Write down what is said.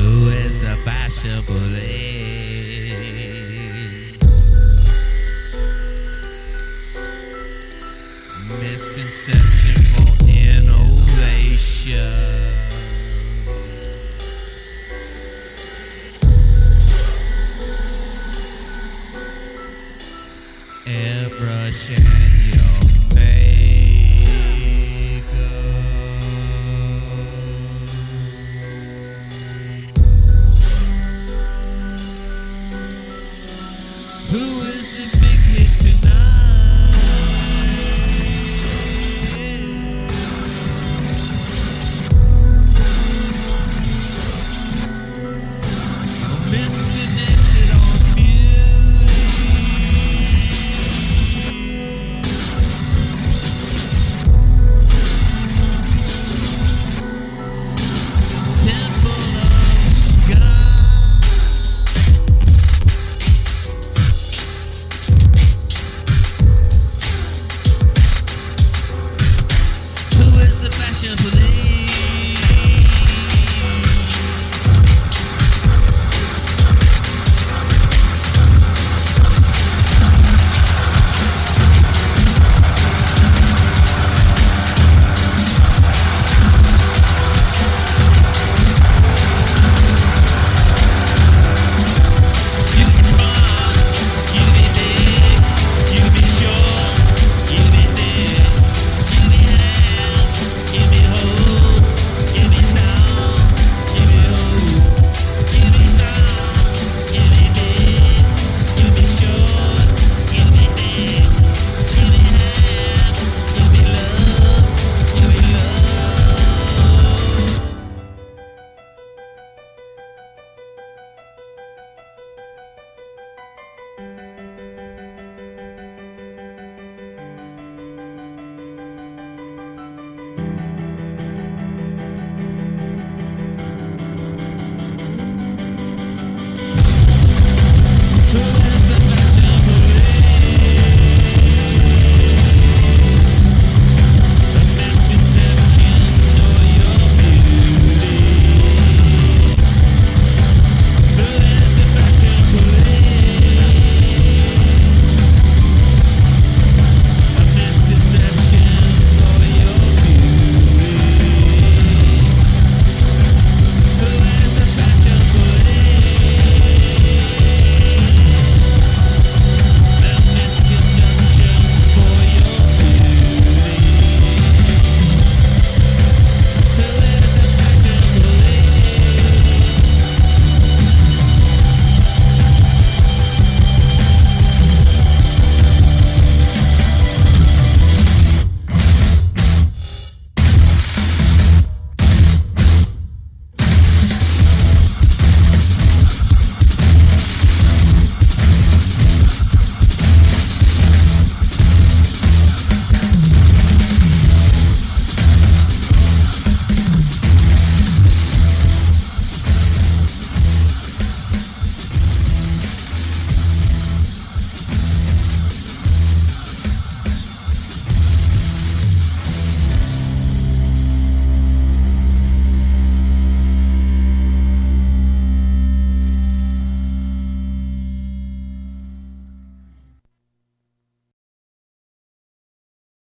Who is a misconception for innovation. Airbrushing. Who is